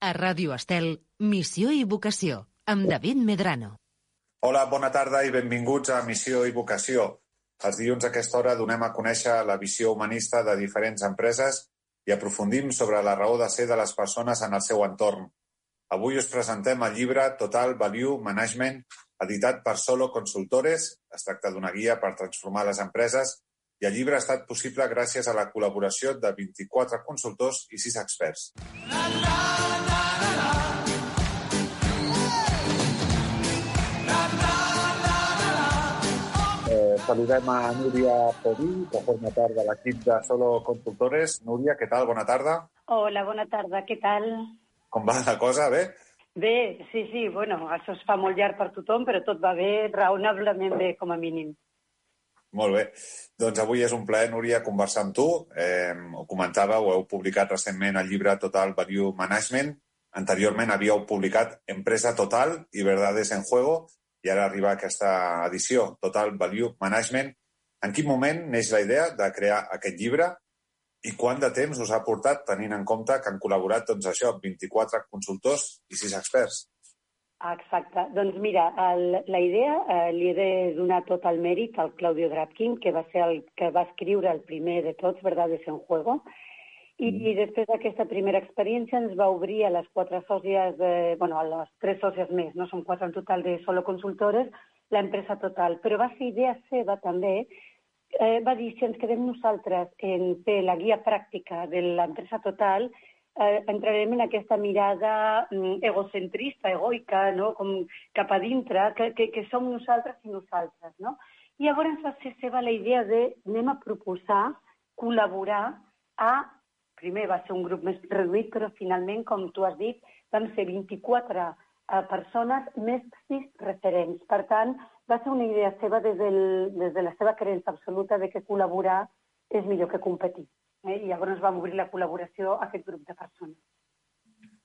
A Ràdio Estel, Missió i Vocació, amb David Medrano. Hola, bona tarda i benvinguts a Missió i Vocació. Els dilluns a aquesta hora donem a conèixer la visió humanista de diferents empreses i aprofundim sobre la raó de ser de les persones en el seu entorn. Avui us presentem el llibre Total Value Management, editat per Solo Consultores. Es tracta d'una guia per transformar les empreses i el llibre ha estat possible gràcies a la col·laboració de 24 consultors i 6 experts. La, la, la, saludem a Núria Podí, que forma part de l'equip de Solo Consultores. Núria, què tal? Bona tarda. Hola, bona tarda. Què tal? Com va la cosa? Bé? Bé, sí, sí. Bueno, això es fa molt llarg per tothom, però tot va bé, raonablement bé, com a mínim. Molt bé. Doncs avui és un plaer, Núria, conversar amb tu. Eh, ho comentàveu, heu publicat recentment el llibre Total Value Management. Anteriorment havíeu publicat Empresa Total i Verdades en Juego i ara arriba aquesta edició, Total Value Management. En quin moment neix la idea de crear aquest llibre i quant de temps us ha portat tenint en compte que han col·laborat doncs, això 24 consultors i 6 experts? Exacte. Doncs mira, el, la idea eh, li he de donar tot el mèrit al Claudio Drapkin, que va ser el que va escriure el primer de tots, Verdades en Juego, i, mm. i després d'aquesta primera experiència ens va obrir a les quatre sòcies, de, bueno, a les tres sòcies més, no són quatre en total de solo consultores, l'empresa total. Però va ser idea seva també, eh, va dir si ens quedem nosaltres en fer la guia pràctica de l'empresa total, eh, entrarem en aquesta mirada mm, egocentrista, egoica, no? com cap a dintre, que, que, que som nosaltres i nosaltres. No? I llavors va ser seva la idea de anem a proposar col·laborar a primer va ser un grup més reduït, però finalment, com tu has dit, vam ser 24 eh, persones més 6 referents. Per tant, va ser una idea seva des, del, des de la seva creença absoluta de que col·laborar és millor que competir. Eh? I llavors vam obrir la col·laboració a aquest grup de persones.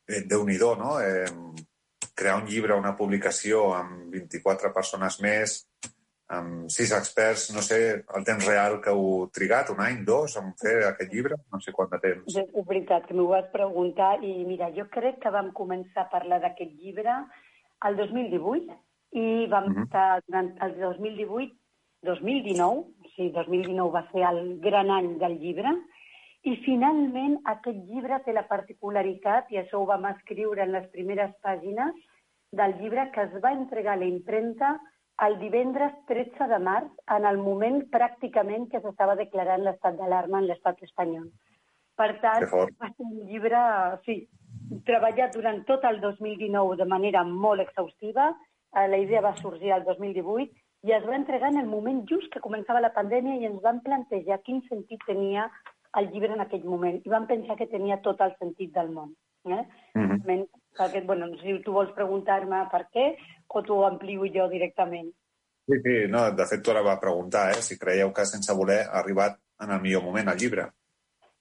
Eh, Déu-n'hi-do, no? Eh, crear un llibre, una publicació amb 24 persones més, amb sis experts, no sé el temps real que heu trigat, un any, dos, en fer aquest llibre, no sé quant de temps. És veritat, que m'ho vas preguntar i mira, jo crec que vam començar a parlar d'aquest llibre el 2018 i vam uh -huh. estar durant el 2018, 2019, o sigui, 2019 va ser el gran any del llibre, i finalment aquest llibre té la particularitat, i això ho vam escriure en les primeres pàgines del llibre, que es va entregar a la impremta el divendres 13 de març, en el moment pràcticament que s'estava declarant l'estat d'alarma en l'estat espanyol. Per tant, va ser un llibre, sí, treballat durant tot el 2019 de manera molt exhaustiva. Eh, la idea va sorgir el 2018 i es va entregar en el moment just que començava la pandèmia i ens van plantejar quin sentit tenia el llibre en aquell moment. I vam pensar que tenia tot el sentit del món. Eh? Mm -hmm. Perquè, bueno, si tu vols preguntar-me per què o t'ho amplio jo directament. Sí, sí, no, de fet, tu ara va preguntar eh, si creieu que sense voler ha arribat en el millor moment al llibre.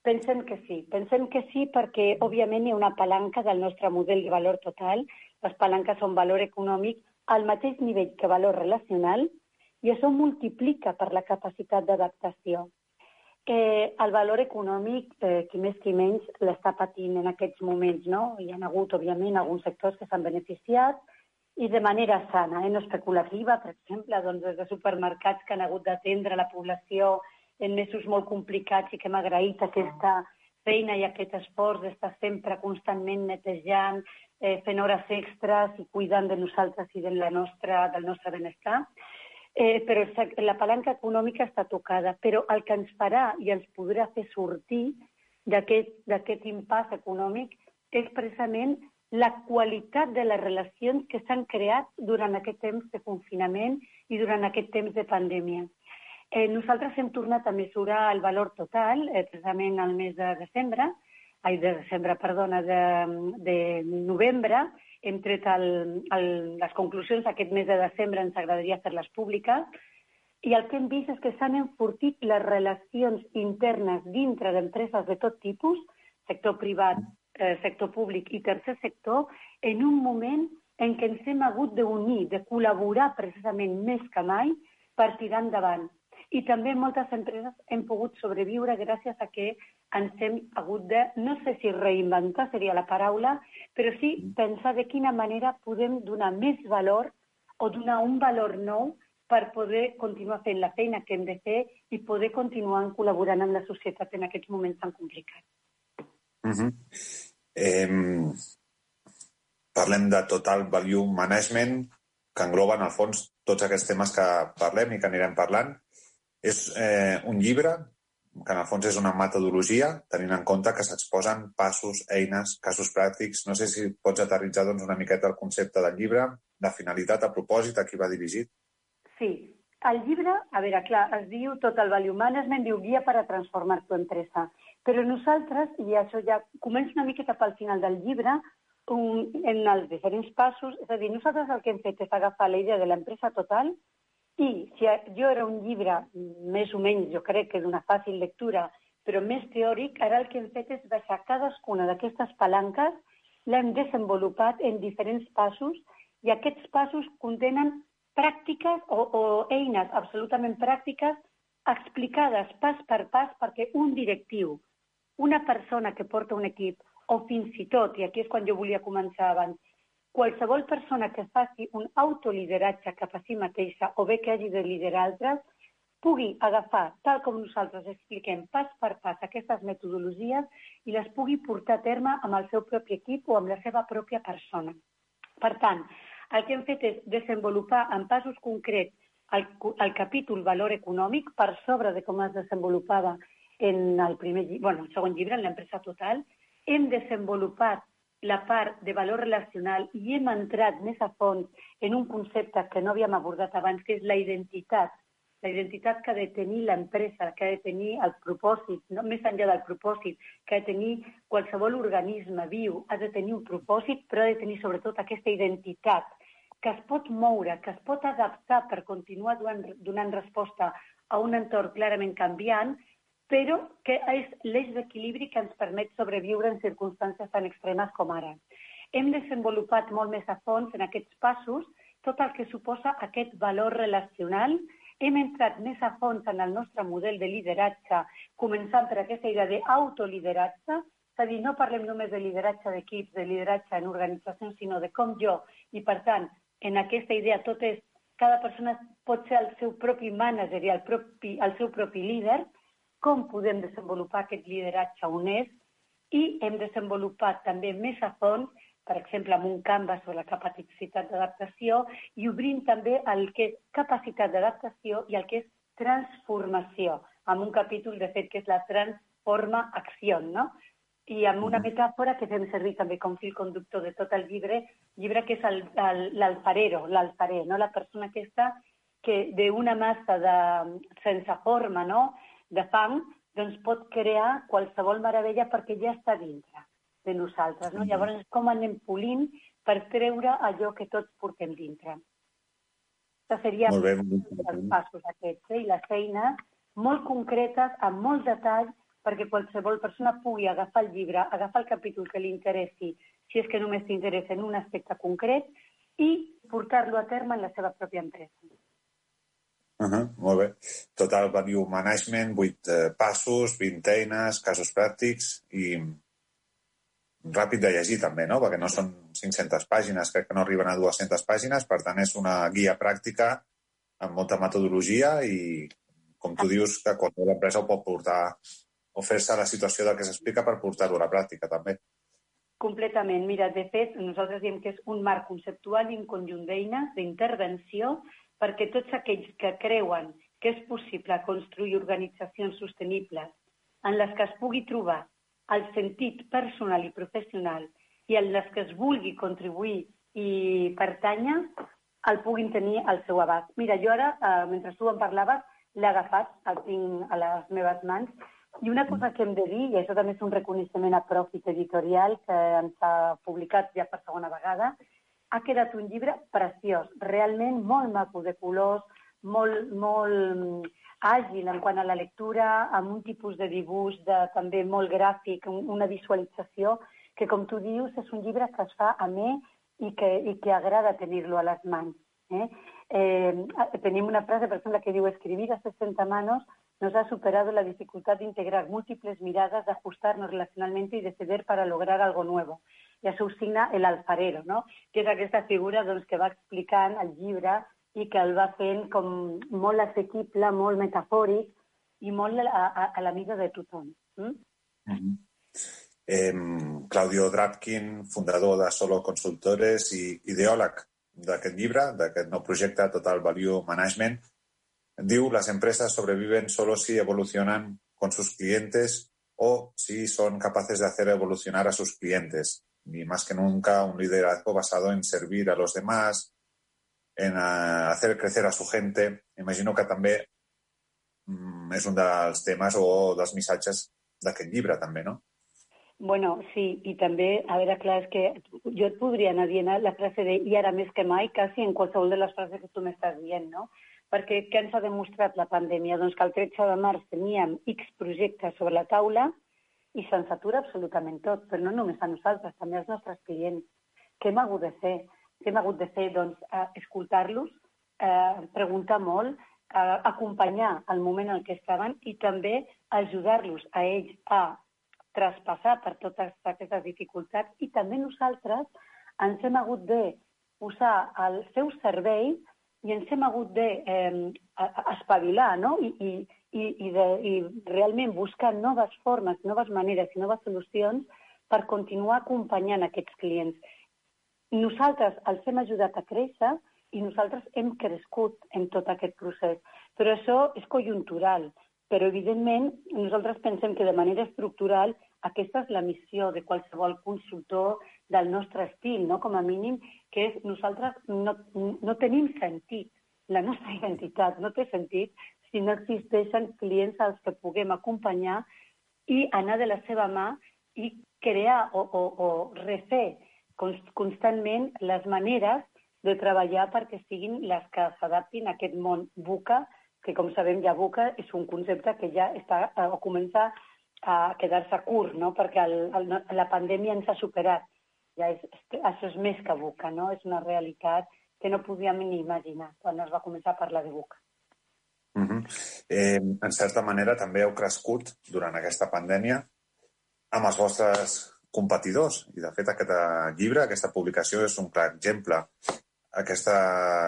Pensem que sí, pensem que sí perquè, òbviament, hi ha una palanca del nostre model de valor total. Les palanques són valor econòmic al mateix nivell que valor relacional i això multiplica per la capacitat d'adaptació. Eh, el valor econòmic, eh, qui més qui menys, l'està patint en aquests moments. No? Hi ha hagut, òbviament, alguns sectors que s'han beneficiat, i de manera sana, eh, no especulativa, per exemple, doncs des de supermercats que han hagut d'atendre la població en mesos molt complicats i que hem agraït aquesta feina i aquest esforç d'estar sempre constantment netejant, eh, fent hores extres i cuidant de nosaltres i de la nostra, del nostre benestar. Eh, però la palanca econòmica està tocada, però el que ens farà i ens podrà fer sortir d'aquest impàs econòmic és precisament la qualitat de les relacions que s'han creat durant aquest temps de confinament i durant aquest temps de pandèmia. Eh, nosaltres hem tornat a mesurar el valor total, eh, precisament al mes de desembre, ai, de desembre, perdona, de, de novembre, hem tret el, el, les conclusions d'aquest mes de desembre, ens agradaria fer-les públiques, i el que hem vist és que s'han enfortit les relacions internes dintre d'empreses de tot tipus, sector privat, eh, sector públic i tercer sector, en un moment en què ens hem hagut d'unir, de col·laborar precisament més que mai per tirar endavant. I també moltes empreses hem pogut sobreviure gràcies a que ens hem hagut de, no sé si reinventar seria la paraula, però sí pensar de quina manera podem donar més valor o donar un valor nou per poder continuar fent la feina que hem de fer i poder continuar col·laborant amb la societat en aquests moments tan complicats. Uh -huh. eh, parlem de Total Value Management, que engloba, en el fons, tots aquests temes que parlem i que anirem parlant. És eh, un llibre que en el fons és una metodologia, tenint en compte que s'exposen passos, eines, casos pràctics. No sé si pots aterritzar doncs, una miqueta el concepte del llibre, de finalitat, a propòsit, a qui va dirigit. Sí, el llibre, a veure, clar, es diu Total Value Management, diu Guia per a transformar tu empresa. Però nosaltres, i això ja comença una mica cap al final del llibre, un, en els diferents passos, és a dir, nosaltres el que hem fet és agafar la idea de l'empresa total i si jo era un llibre més o menys, jo crec que d'una fàcil lectura, però més teòric, ara el que hem fet és baixar cadascuna d'aquestes palanques, l'hem desenvolupat en diferents passos i aquests passos contenen pràctiques o, o eines absolutament pràctiques explicades pas per pas perquè un directiu una persona que porta un equip, o fins i tot, i aquí és quan jo volia començar abans, qualsevol persona que faci un autolideratge cap a si mateixa o bé que hagi de liderar altres, pugui agafar, tal com nosaltres expliquem, pas per pas aquestes metodologies i les pugui portar a terme amb el seu propi equip o amb la seva pròpia persona. Per tant, el que hem fet és desenvolupar en passos concrets el, el capítol valor econòmic per sobre de com es desenvolupava en el, primer, bueno, el segon llibre, en l'empresa total, hem desenvolupat la part de valor relacional i hem entrat més a fons en un concepte que no havíem abordat abans, que és la identitat. La identitat que ha de tenir l'empresa, que ha de tenir el propòsit, no? més enllà del propòsit, que ha de tenir qualsevol organisme viu, ha de tenir un propòsit, però ha de tenir sobretot aquesta identitat que es pot moure, que es pot adaptar per continuar donant, donant resposta a un entorn clarament canviant però que és l'eix d'equilibri que ens permet sobreviure en circumstàncies tan extremes com ara. Hem desenvolupat molt més a fons en aquests passos tot el que suposa aquest valor relacional. Hem entrat més a fons en el nostre model de lideratge, començant per aquesta idea d'autolideratge, és a dir, no parlem només de lideratge d'equips, de lideratge en organitzacions, sinó de com jo, i per tant, en aquesta idea tot és, cada persona pot ser el seu propi mànager i el, propi, el seu propi líder, com podem desenvolupar aquest lideratge honest i hem desenvolupat també més a fons, per exemple, amb un canvas sobre la capacitat d'adaptació i obrint també el que és capacitat d'adaptació i el que és transformació, amb un capítol, de fet, que és la transforma acció, no? I amb una metàfora que fem servir també com fil conductor de tot el llibre, llibre que és l'alfarero, l'alfarer, no? la persona aquesta que d'una massa de, sense forma, no? De fang, doncs pot crear qualsevol meravella perquè ja està dintre de nosaltres. No? Mm. Llavors, com anem polint per treure allò que tots portem dintre. Això seria molt bé, els passos aquests eh? i les feines molt concretes, amb molt detall, perquè qualsevol persona pugui agafar el llibre, agafar el capítol que li interessi, si és que només t'interessa en un aspecte concret, i portar-lo a terme en la seva pròpia empresa. Uh -huh, molt bé. Total Value Management, 8 eh, passos, 20 eines, casos pràctics i ràpid de llegir també, no? Perquè no són 500 pàgines, crec que no arriben a 200 pàgines, per tant és una guia pràctica amb molta metodologia i, com tu dius, que qualsevol empresa ho pot portar o fer-se la situació del que s'explica per portar-ho a la pràctica també. Completament. Mira, de fet, nosaltres diem que és un marc conceptual i un conjunt d'eines d'intervenció perquè tots aquells que creuen que és possible construir organitzacions sostenibles en les que es pugui trobar el sentit personal i professional i en les que es vulgui contribuir i pertànyer, el puguin tenir al seu abast. Mira, jo ara, eh, mentre tu em parlaves, l'he agafat, el tinc a les meves mans, I una cosa que hem de dir, i això també és un reconeixement a Profit Editorial, que ens ha publicat ja per segona vegada, ha quedat un llibre preciós, realment molt maco de colors, molt, molt mm, àgil en quant a la lectura, amb un tipus de dibuix de, també molt gràfic, una visualització, que com tu dius és un llibre que es fa a mi i que, i que agrada tenir-lo a les mans. Eh? Eh, tenim una frase, per exemple, que diu escribir a 60 manos nos ha superado la dificultad de integrar múltiples miradas, de ajustarnos relacionalmente y de ceder para lograr algo nuevo. I això ho signa el alfarero, no? que és aquesta figura doncs, que va explicant el llibre i que el va fent com molt assequible, molt metafòric i molt a, a, a la mida de tothom. Mm? Mm -hmm. eh, Claudio Drapkin, fundador de Solo Consultores i ideòleg d'aquest llibre, d'aquest nou projecte Total Value Management, diu las empresas sobreviven solo si evolucionan con sus clientes o si son capaces de hacer evolucionar a sus clientes. Y más que nunca un liderazgo basado en servir a los demás, en hacer crecer a su gente. Imagino que també mm, és un dels temes o dels missatges d'aquest llibre, també, no? Bueno, sí, i també, a veure, clar, és que jo et podria anar dient la frase de i ara més que mai, quasi en qualsevol de les frases que tu m'estàs dient, no? Perquè què ens ha demostrat la pandèmia? Doncs que el 13 de març teníem X projectes sobre la taula i se'n satura absolutament tot, però no només a nosaltres, també als nostres clients. Què hem hagut de fer? que hem hagut de fer? Doncs eh, escoltar-los, eh, preguntar molt, eh, acompanyar el moment en què estaven i també ajudar-los a ells a traspassar per totes aquestes dificultats i també nosaltres ens hem hagut de posar al seu servei i ens hem hagut de eh, espavilar no? I, i, i, i, de, i realment buscar noves formes, noves maneres i noves solucions per continuar acompanyant aquests clients nosaltres els hem ajudat a créixer i nosaltres hem crescut en tot aquest procés. Però això és conjuntural. Però, evidentment, nosaltres pensem que de manera estructural aquesta és la missió de qualsevol consultor del nostre estil, no? com a mínim, que és nosaltres no, no tenim sentit. La nostra identitat no té sentit si no existeixen clients als que puguem acompanyar i anar de la seva mà i crear o, o, o refer constantment les maneres de treballar perquè siguin les que s'adaptin a aquest món buca, que com sabem ja buca és un concepte que ja està eh, o comença a quedar-se curt, no? perquè el, el, la pandèmia ens ha superat. Ja és, això és més que buca, no? és una realitat que no podíem ni imaginar quan es va començar a parlar de buca. Uh -huh. eh, en certa manera també heu crescut durant aquesta pandèmia amb els vostres competidors. I, de fet, aquest llibre, aquesta publicació, és un clar exemple. Aquesta,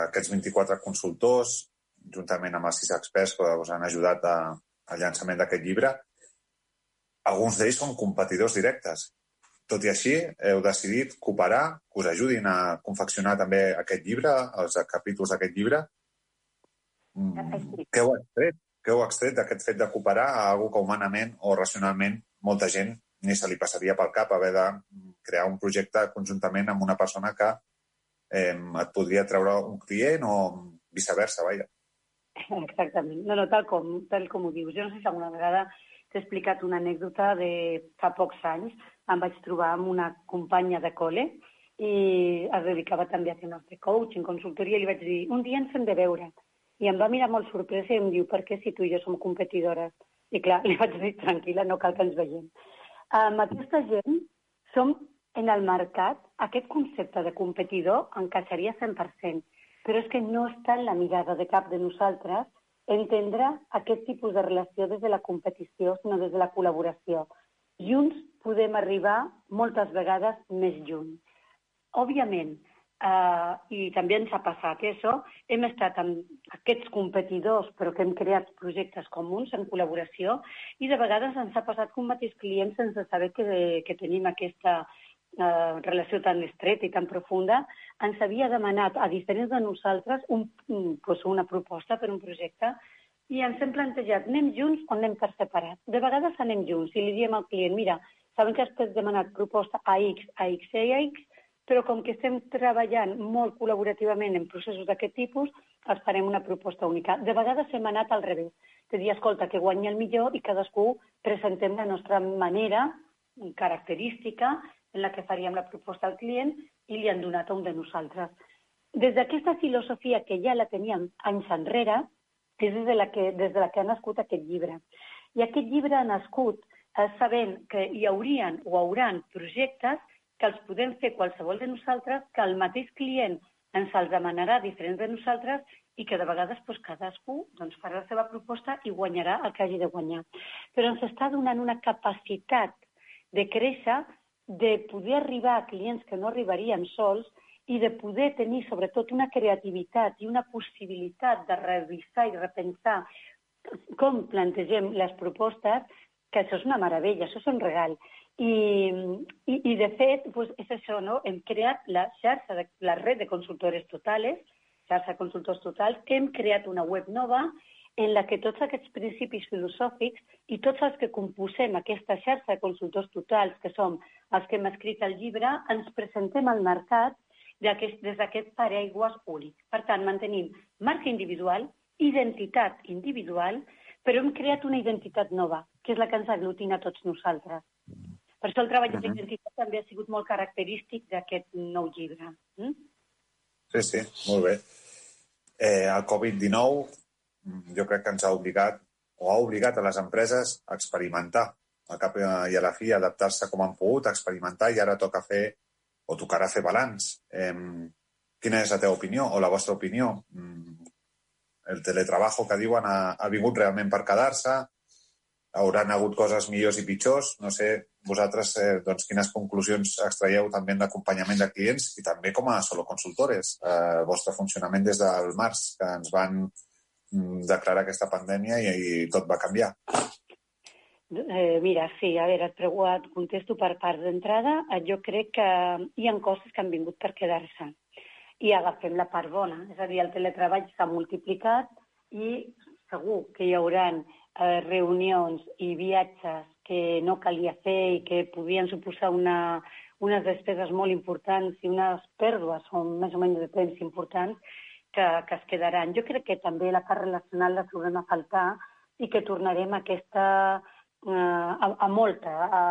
aquests 24 consultors, juntament amb els sis experts que us han ajudat a, al llançament d'aquest llibre, alguns d'ells són competidors directes. Tot i així, heu decidit cooperar, que us ajudin a confeccionar també aquest llibre, els capítols d'aquest llibre. Mm, què heu extret? Què heu extret d'aquest fet de cooperar a algú que humanament o racionalment molta gent ni se li passaria pel cap haver de crear un projecte conjuntament amb una persona que eh, et podria treure un client o viceversa, vaja. Exactament. No, no, tal com, tal com ho dius. Jo no sé si alguna vegada t'he explicat una anècdota de fa pocs anys. Em vaig trobar amb una companya de col·le i es dedicava també a temes de coaching, consultoria, i li vaig dir, un dia ens hem de veure. I em va mirar molt sorpresa i em diu, per què si tu i jo som competidores? I clar, li vaig dir, tranquil·la, no cal que ens veiem. Amb aquesta gent som en el mercat, aquest concepte de competidor encaixaria 100%, però és que no està en la mirada de cap de nosaltres entendre aquest tipus de relació des de la competició, sinó des de la col·laboració. Junts podem arribar moltes vegades més lluny. Òbviament, Uh, I també ens ha passat això. Hem estat amb aquests competidors, però que hem creat projectes comuns en col·laboració i de vegades ens ha passat que un mateix client, sense saber que, que tenim aquesta uh, relació tan estreta i tan profunda, ens havia demanat a diferents de nosaltres un, pues una proposta per un projecte i ens hem plantejat, anem junts o anem per separat? De vegades anem junts i li diem al client, mira, sabem que has demanat proposta a X, a X i a X, però com que estem treballant molt col·laborativament en processos d'aquest tipus, els farem una proposta única. De vegades hem anat al revés. de dir, escolta, que guanya el millor i cadascú presentem la nostra manera característica en la que faríem la proposta al client i li han donat a un de nosaltres. Des d'aquesta filosofia que ja la teníem anys enrere, és des de la que, des de la que ha nascut aquest llibre. I aquest llibre ha nascut eh, sabent que hi haurien o hauran projectes que els podem fer qualsevol de nosaltres, que el mateix client ens els demanarà diferents de nosaltres i que de vegades doncs, cadascú doncs, farà la seva proposta i guanyarà el que hagi de guanyar. Però ens està donant una capacitat de créixer, de poder arribar a clients que no arribarien sols i de poder tenir sobretot una creativitat i una possibilitat de revisar i repensar com plantegem les propostes, que això és una meravella, això és un regal. I, i, i de fet, doncs és això, no? hem creat la xarxa, de, la red de consultores totales, xarxa de consultors totals, hem creat una web nova en la que tots aquests principis filosòfics i tots els que composem aquesta xarxa de consultors totals, que som els que hem escrit el llibre, ens presentem al mercat des d'aquest paraigües únic. Per tant, mantenim marca individual, identitat individual, però hem creat una identitat nova, que és la que ens aglutina tots nosaltres. Per això el treball uh -huh. d'identitat també ha sigut molt característic d'aquest nou llibre. Mm? Sí, sí, molt bé. Eh, el Covid-19 jo crec que ens ha obligat o ha obligat a les empreses a experimentar, al cap i a la fi adaptar-se com han pogut, experimentar i ara toca fer o tocarà fer balanç. Eh, quina és la teva opinió o la vostra opinió? Mm, el teletrabajo que diuen ha, ha vingut realment per quedar-se? hauran hagut coses millors i pitjors. No sé, vosaltres, eh, doncs, quines conclusions extraieu també en l'acompanyament de clients i també com a solo consultores. Eh, el vostre funcionament des del març, que ens van declarar aquesta pandèmia i, i tot va canviar. Eh, mira, sí, a veure, et, et contesto per part d'entrada. Eh, jo crec que hi ha coses que han vingut per quedar-se i agafem la part bona. És a dir, el teletreball s'ha multiplicat i segur que hi hauran eh, reunions i viatges que no calia fer i que podien suposar una, unes despeses molt importants i unes pèrdues o més o menys de temps importants que, que es quedaran. Jo crec que també la part relacional la trobem a faltar i que tornarem a aquesta eh, a, a, molta, a,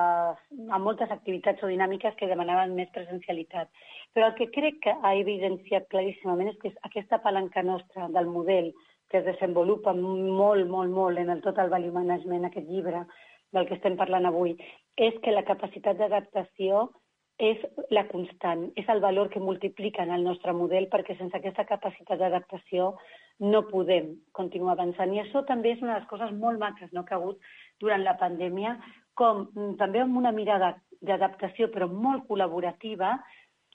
a moltes activitats o dinàmiques que demanaven més presencialitat. Però el que crec que ha evidenciat claríssimament és que aquesta palanca nostra del model que es desenvolupa molt, molt, molt en el Total Value Management, aquest llibre del que estem parlant avui, és que la capacitat d'adaptació és la constant, és el valor que multiplica en el nostre model perquè sense aquesta capacitat d'adaptació no podem continuar avançant. I això també és una de les coses molt maques no, que ha hagut durant la pandèmia, com mm, també amb una mirada d'adaptació però molt col·laborativa,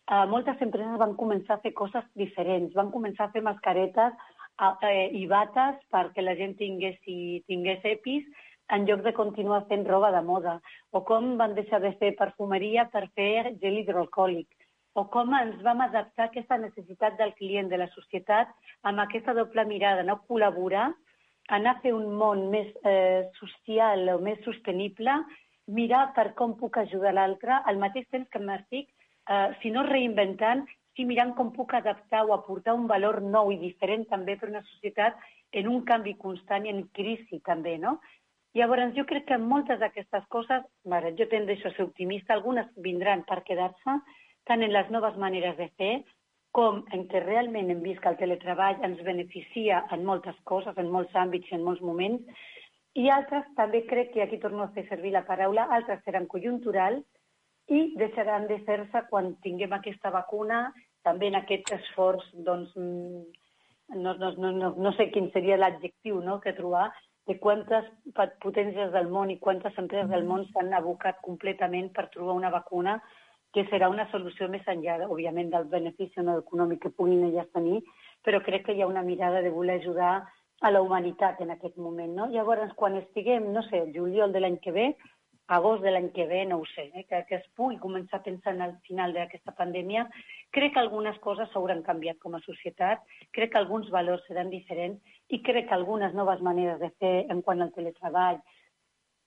eh, moltes empreses van començar a fer coses diferents, van començar a fer mascaretes eh, i bates perquè la gent tingués, i, tingués EPIs en lloc de continuar fent roba de moda, o com van deixar de fer perfumeria per fer gel hidroalcohòlic, o com ens vam adaptar a aquesta necessitat del client, de la societat, amb aquesta doble mirada, no col·laborar, anar a fer un món més eh, social o més sostenible, mirar per com puc ajudar l'altre, al mateix temps que m'estic, eh, si no reinventant, sí mirant com puc adaptar o aportar un valor nou i diferent també per una societat en un canvi constant i en crisi també, no? Llavors, jo crec que moltes d'aquestes coses, mare, jo tendeixo a ser optimista, algunes vindran per quedar-se, tant en les noves maneres de fer, com en què realment hem vist que el teletreball ens beneficia en moltes coses, en molts àmbits i en molts moments, i altres també crec que aquí torno a fer servir la paraula, altres seran conjunturals i deixaran de fer-se quan tinguem aquesta vacuna, també en aquest esforç, doncs, no, no, no, no, no sé quin seria l'adjectiu no, que trobar, de quantes potències del món i quantes empreses del món s'han abocat completament per trobar una vacuna que serà una solució més enllà, òbviament, del benefici no econòmic que puguin elles tenir, però crec que hi ha una mirada de voler ajudar a la humanitat en aquest moment. No? Llavors, quan estiguem, no sé, el juliol de l'any que ve, agost de l'any que ve, no ho sé, eh, que, que es pugui començar a pensar en el final d'aquesta pandèmia, crec que algunes coses s'hauran canviat com a societat, crec que alguns valors seran diferents i crec que algunes noves maneres de fer en quant al teletreball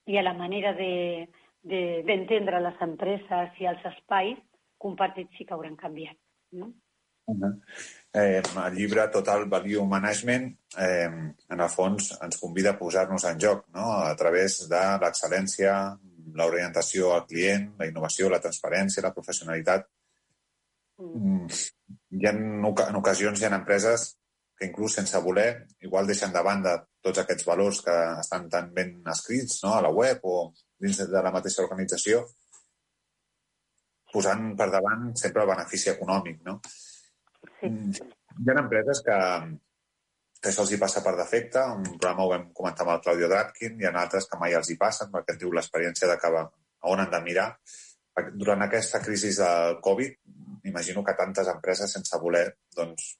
i a la manera d'entendre de, de, les empreses i els espais compartits sí que hauran canviat. No? Uh -huh. eh, el llibre Total Value Management, eh, en el fons, ens convida a posar-nos en joc no? a través de l'excel·lència, l'orientació al client, la innovació, la transparència, la professionalitat. Mm. Hi ha, en ocasions hi ha empreses que inclús sense voler igual deixen de banda tots aquests valors que estan tan ben escrits no? a la web o dins de la mateixa organització, posant per davant sempre el benefici econòmic. No? Sí. Hi ha empreses que, que això els hi passa per defecte. Un programa ho vam comentar amb el Claudio Dratkin, hi ha altres que mai els hi passen perquè diu l'experiència de que on han de mirar. Durant aquesta crisi del Covid, imagino que tantes empreses sense voler doncs,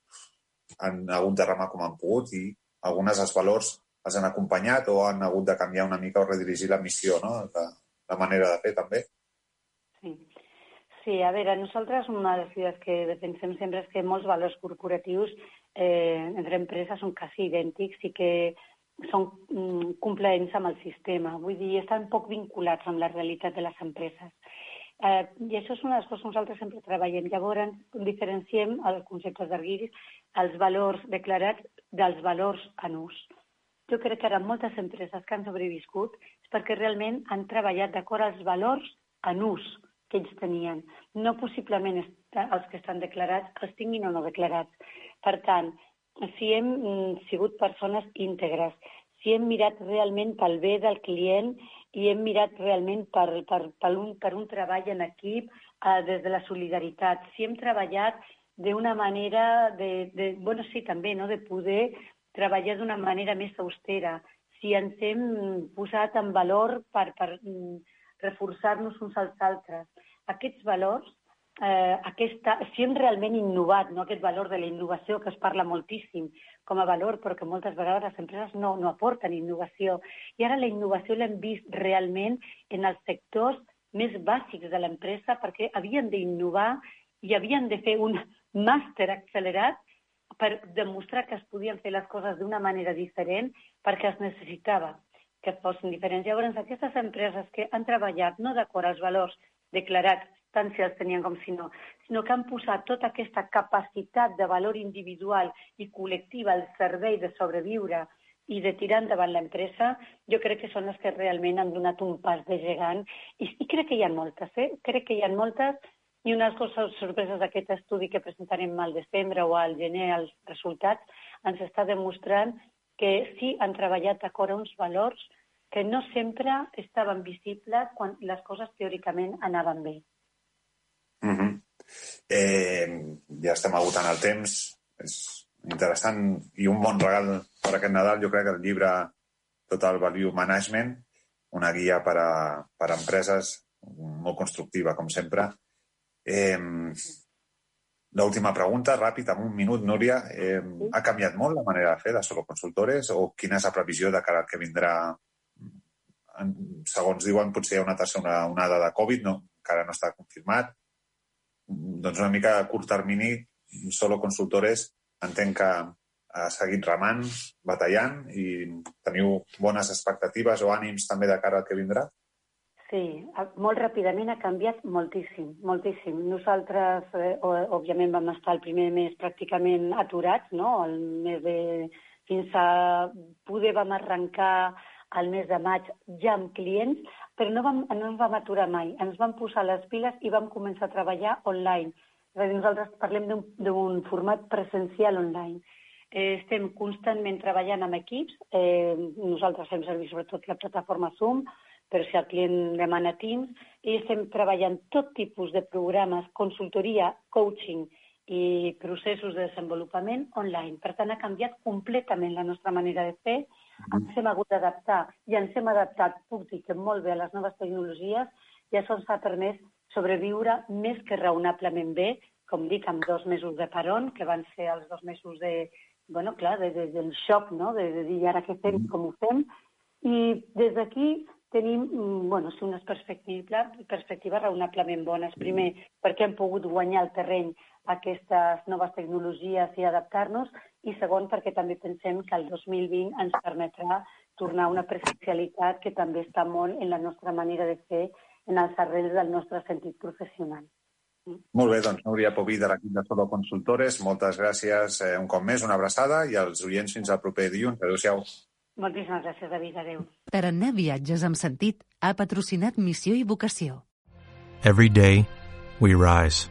han hagut de remar com han pogut i algunes dels valors els han acompanyat o han hagut de canviar una mica o redirigir la missió, no? la, la manera de fer també. Sí. Sí, a veure, nosaltres una de les idees que defensem sempre és que molts valors corporatius eh, entre empreses són quasi idèntics i que són mm, complaents amb el sistema. Vull dir, estan poc vinculats amb la realitat de les empreses. Eh, I això és una de les coses que nosaltres sempre treballem. Llavors, diferenciem els conceptes d'arguiris, els valors declarats dels valors en ús. Jo crec que ara moltes empreses que han sobreviscut és perquè realment han treballat d'acord als valors en ús que ells tenien. No possiblement els que estan declarats els tinguin o no declarats. Per tant, si hem mm, sigut persones íntegres, si hem mirat realment pel bé del client i hem mirat realment per, per, per, un, per un treball en equip eh, des de la solidaritat, si hem treballat d'una manera de, de, bueno, sí, també, no?, de poder treballar d'una manera més austera, si ens hem posat en valor per, per mm, reforçar-nos uns als altres. Aquests valors, eh, aquesta, si hem realment innovat, no? aquest valor de la innovació que es parla moltíssim com a valor, però que moltes vegades les empreses no, no aporten innovació. I ara la innovació l'hem vist realment en els sectors més bàsics de l'empresa perquè havien d'innovar i havien de fer un màster accelerat per demostrar que es podien fer les coses d'una manera diferent perquè es necessitava que fossin diferents. Llavors, aquestes empreses que han treballat no d'acord als valors declarats, tant si els tenien com si no, sinó que han posat tota aquesta capacitat de valor individual i col·lectiva al servei de sobreviure i de tirar endavant l'empresa, jo crec que són les que realment han donat un pas de gegant. I, i crec que hi ha moltes, eh? Crec que hi ha moltes i les coses sorpreses d'aquest estudi que presentarem al desembre o al gener, els resultats, ens està demostrant que sí han treballat d'acord a uns valors que no sempre estaven visibles quan les coses teòricament anaven bé. Mm -hmm. eh, ja estem agotant el temps. És interessant i un bon regal per aquest Nadal. Jo crec que el llibre Total Value Management, una guia per a, per a empreses molt constructiva, com sempre. Eh, L'última pregunta, ràpid, en un minut, Núria. Eh, ha canviat molt la manera de fer de solo consultores o quina és la previsió de cara al que vindrà? En, segons diuen, potser hi ha una tercera onada de Covid, no, encara no està confirmat. Doncs una mica a curt termini, solo consultores entenc que ha seguit remant, batallant i teniu bones expectatives o ànims també de cara al que vindrà? Sí, molt ràpidament ha canviat moltíssim, moltíssim. Nosaltres, eh, òbviament, vam estar el primer mes pràcticament aturats, no? El mes de... Fins a poder vam arrencar el mes de maig ja amb clients, però no, vam, no ens vam aturar mai. Ens vam posar les piles i vam començar a treballar online. És a dir, nosaltres parlem d'un format presencial online. Eh, estem constantment treballant amb equips. Eh, nosaltres fem servir sobretot la plataforma Zoom, però si el client demana Teams, i estem treballant tot tipus de programes, consultoria, coaching i processos de desenvolupament online. Per tant, ha canviat completament la nostra manera de fer, ens hem hagut d'adaptar i ens hem adaptat, puc dir que molt bé a les noves tecnologies. I això ens ha permès sobreviure més que raonablement bé, com dic, amb dos mesos de paron, que van ser els dos mesos de, bueno, clar, de, de, del xoc, no?, de, de dir ara què fem, com ho fem, i des d'aquí tenim mm, bueno, sí, unes perspectives, perspectives raonablement bones. Primer, perquè hem pogut guanyar el terreny a aquestes noves tecnologies i adaptar-nos, i segon, perquè també pensem que el 2020 ens permetrà tornar a una presencialitat que també està molt en la nostra manera de fer, en els arrels del nostre sentit professional. Molt bé, doncs Núria Poví de l'equip de Solo Consultores, moltes gràcies eh, un cop més, una abraçada i als oients fins al proper dilluns. Adéu-siau. Moltíssimes gràcies, David. Adéu. Tarannà Viatges amb sentit ha patrocinat Missió i Vocació. Every day, we rise,